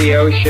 the ocean.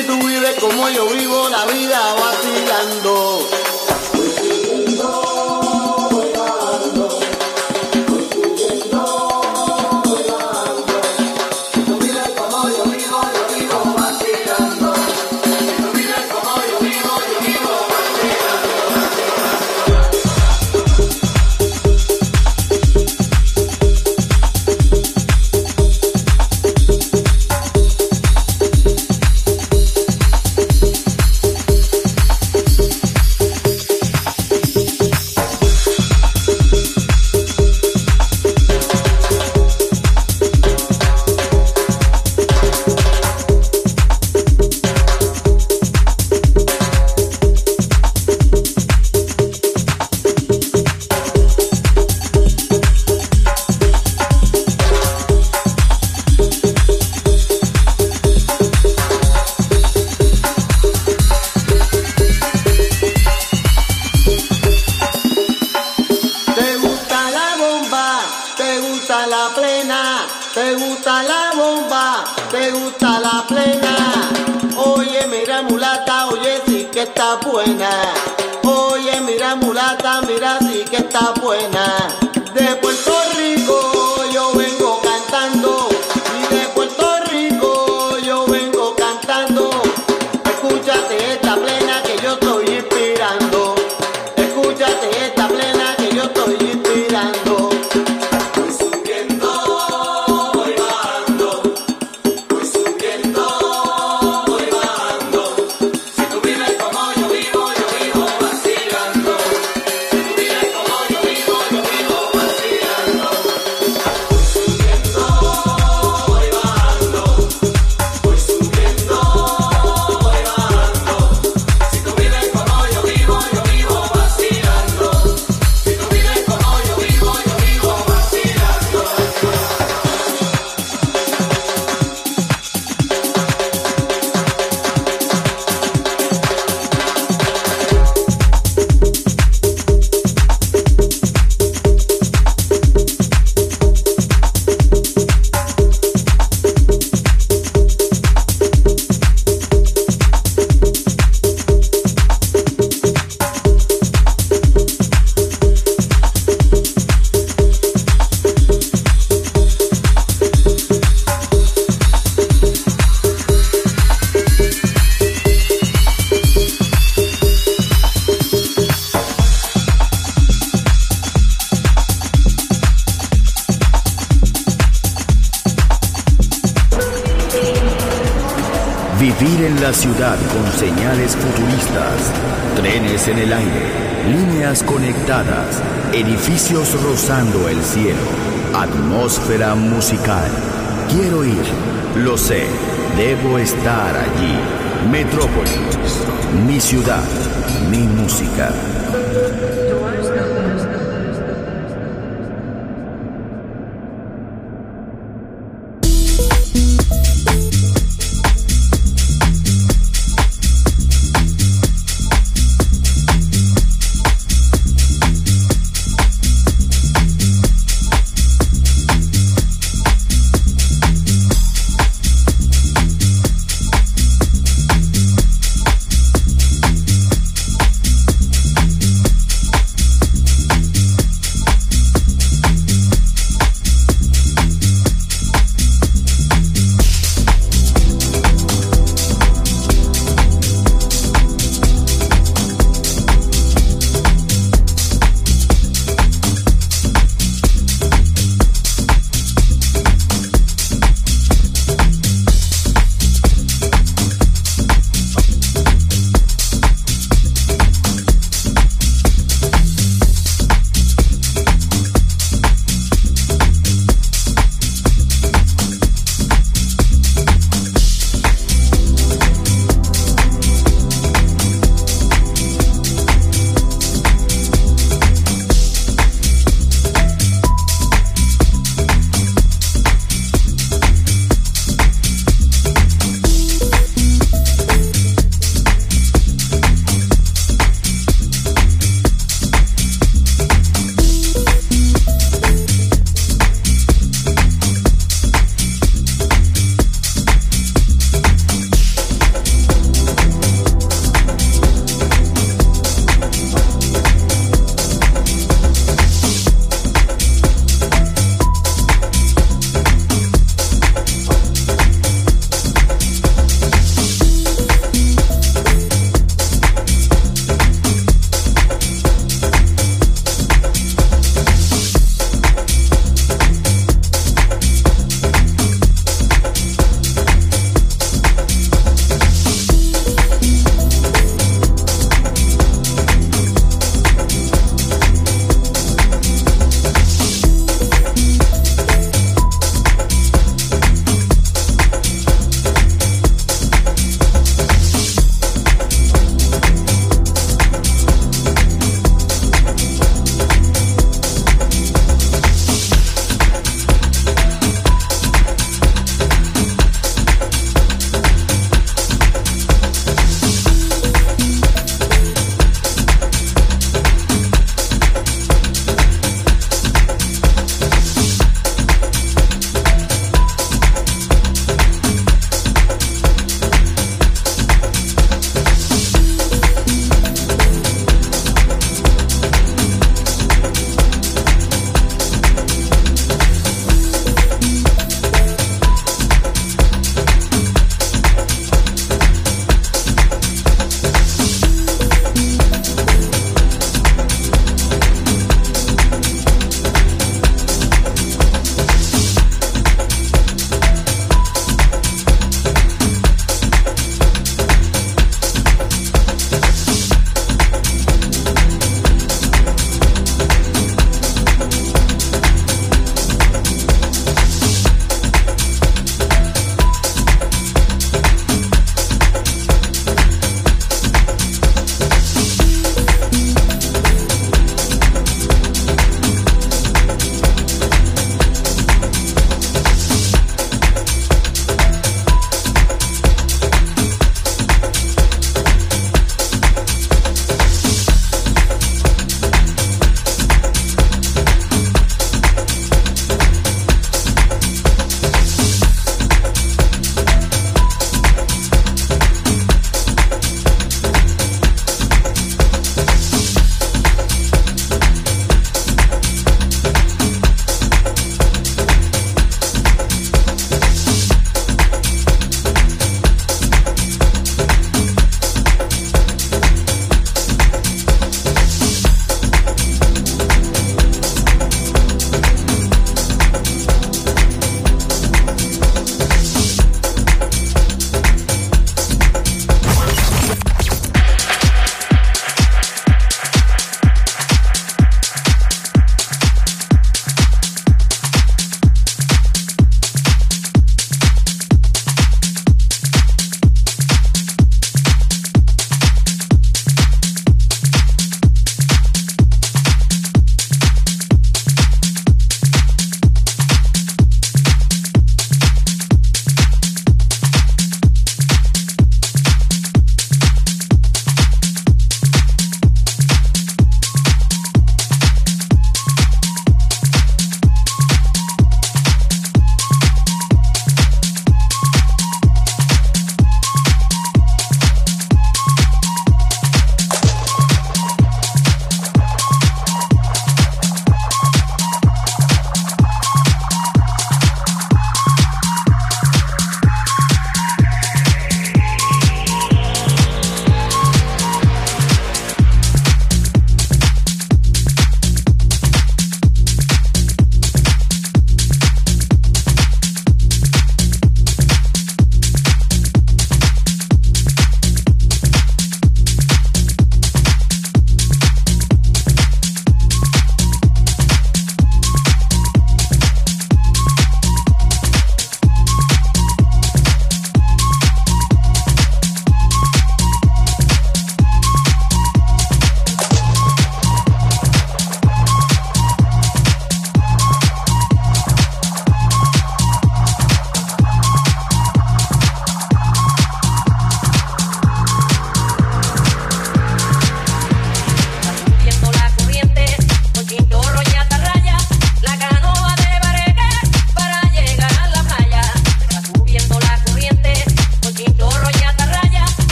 Si tú vives como yo vivo la vida vacilando.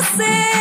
você.